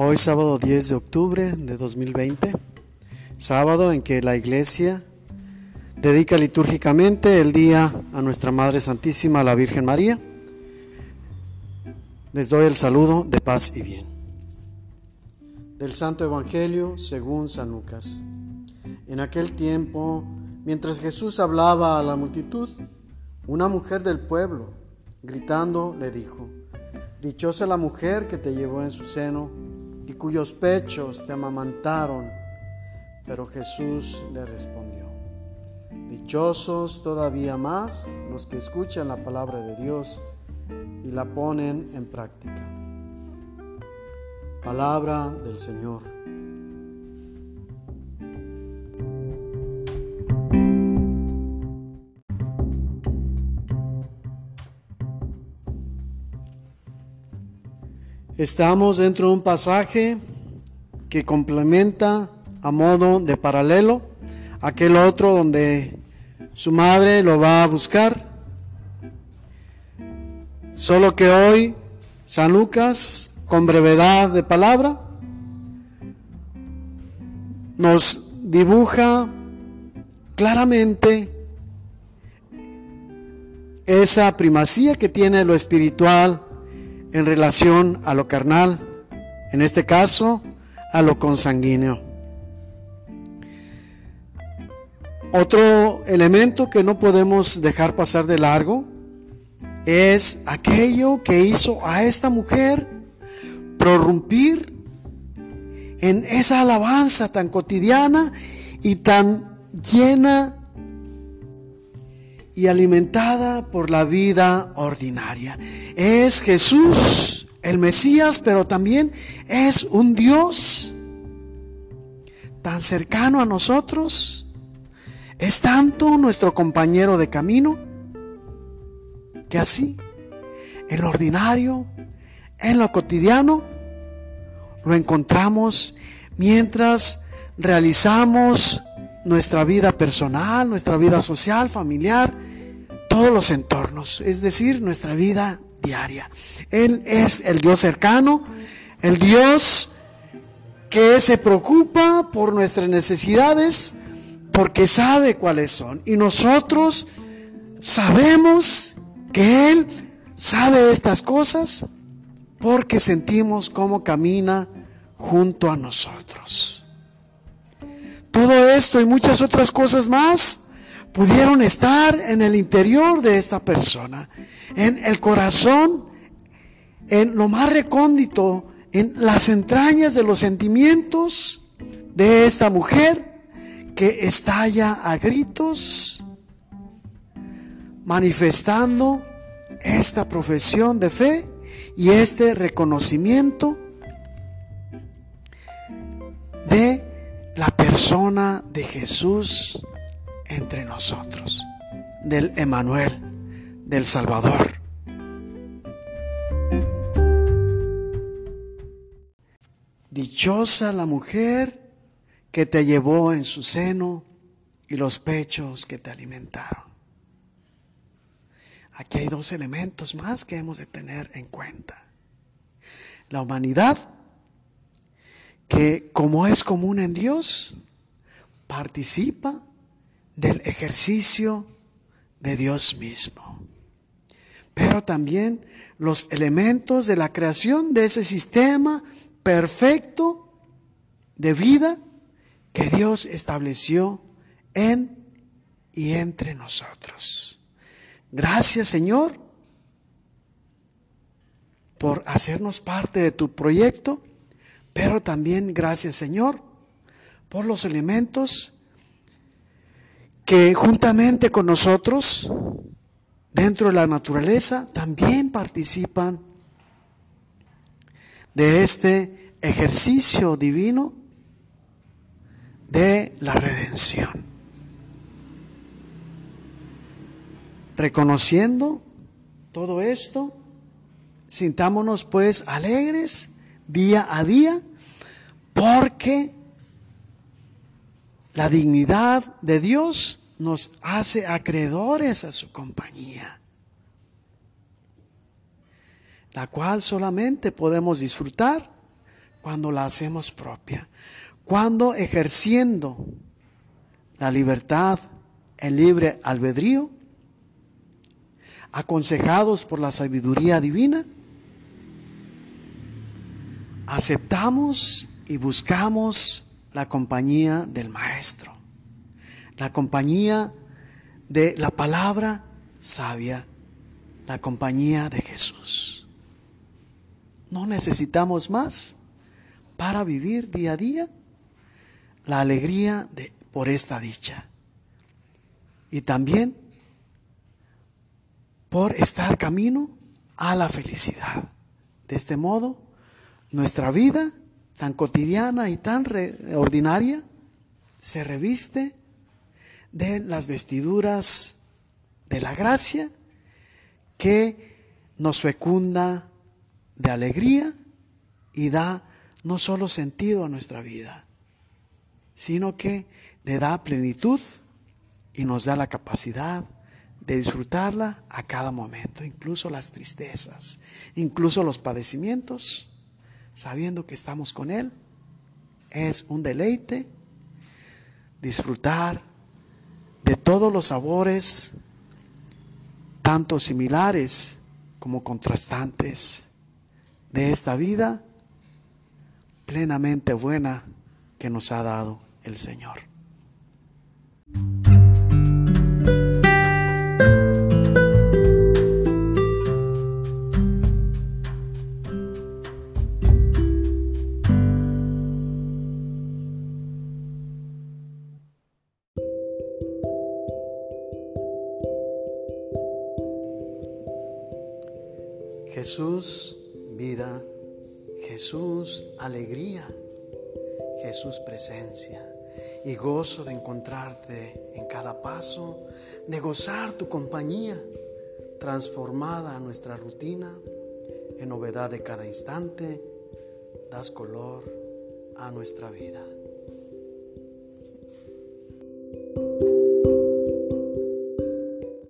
Hoy sábado 10 de octubre de 2020, sábado en que la iglesia dedica litúrgicamente el día a nuestra Madre Santísima, la Virgen María. Les doy el saludo de paz y bien. Del Santo Evangelio según San Lucas. En aquel tiempo, mientras Jesús hablaba a la multitud, una mujer del pueblo, gritando, le dijo, Dichosa la mujer que te llevó en su seno y cuyos pechos te amamantaron. Pero Jesús le respondió, Dichosos todavía más los que escuchan la palabra de Dios y la ponen en práctica. Palabra del Señor. Estamos dentro de un pasaje que complementa a modo de paralelo aquel otro donde su madre lo va a buscar. Solo que hoy San Lucas, con brevedad de palabra, nos dibuja claramente esa primacía que tiene lo espiritual en relación a lo carnal, en este caso a lo consanguíneo. Otro elemento que no podemos dejar pasar de largo es aquello que hizo a esta mujer prorrumpir en esa alabanza tan cotidiana y tan llena y alimentada por la vida ordinaria. Es Jesús, el Mesías, pero también es un Dios tan cercano a nosotros. Es tanto nuestro compañero de camino que así, en lo ordinario, en lo cotidiano, lo encontramos mientras realizamos nuestra vida personal, nuestra vida social, familiar, todos los entornos, es decir, nuestra vida diaria. Él es el Dios cercano, el Dios que se preocupa por nuestras necesidades porque sabe cuáles son. Y nosotros sabemos que Él sabe estas cosas porque sentimos cómo camina junto a nosotros. Todo esto y muchas otras cosas más pudieron estar en el interior de esta persona, en el corazón, en lo más recóndito, en las entrañas de los sentimientos de esta mujer que estalla a gritos manifestando esta profesión de fe y este reconocimiento de la persona de Jesús entre nosotros, del Emanuel, del Salvador. Dichosa la mujer que te llevó en su seno y los pechos que te alimentaron. Aquí hay dos elementos más que hemos de tener en cuenta. La humanidad, que como es común en Dios, participa del ejercicio de Dios mismo. Pero también los elementos de la creación de ese sistema perfecto de vida que Dios estableció en y entre nosotros. Gracias Señor por hacernos parte de tu proyecto, pero también gracias Señor por los elementos que juntamente con nosotros, dentro de la naturaleza, también participan de este ejercicio divino de la redención. Reconociendo todo esto, sintámonos pues alegres día a día, porque la dignidad de Dios nos hace acreedores a su compañía, la cual solamente podemos disfrutar cuando la hacemos propia, cuando ejerciendo la libertad, el libre albedrío, aconsejados por la sabiduría divina, aceptamos y buscamos la compañía del Maestro, la compañía de la palabra sabia, la compañía de Jesús. No necesitamos más para vivir día a día la alegría de, por esta dicha. Y también por estar camino a la felicidad. De este modo, nuestra vida tan cotidiana y tan ordinaria se reviste de las vestiduras de la gracia que nos fecunda de alegría y da no solo sentido a nuestra vida, sino que le da plenitud y nos da la capacidad de disfrutarla a cada momento, incluso las tristezas, incluso los padecimientos, sabiendo que estamos con Él. Es un deleite disfrutar de todos los sabores, tanto similares como contrastantes, de esta vida plenamente buena que nos ha dado el Señor. Jesús, vida, Jesús, alegría, Jesús, presencia. Y gozo de encontrarte en cada paso, de gozar tu compañía, transformada nuestra rutina, en novedad de cada instante, das color a nuestra vida.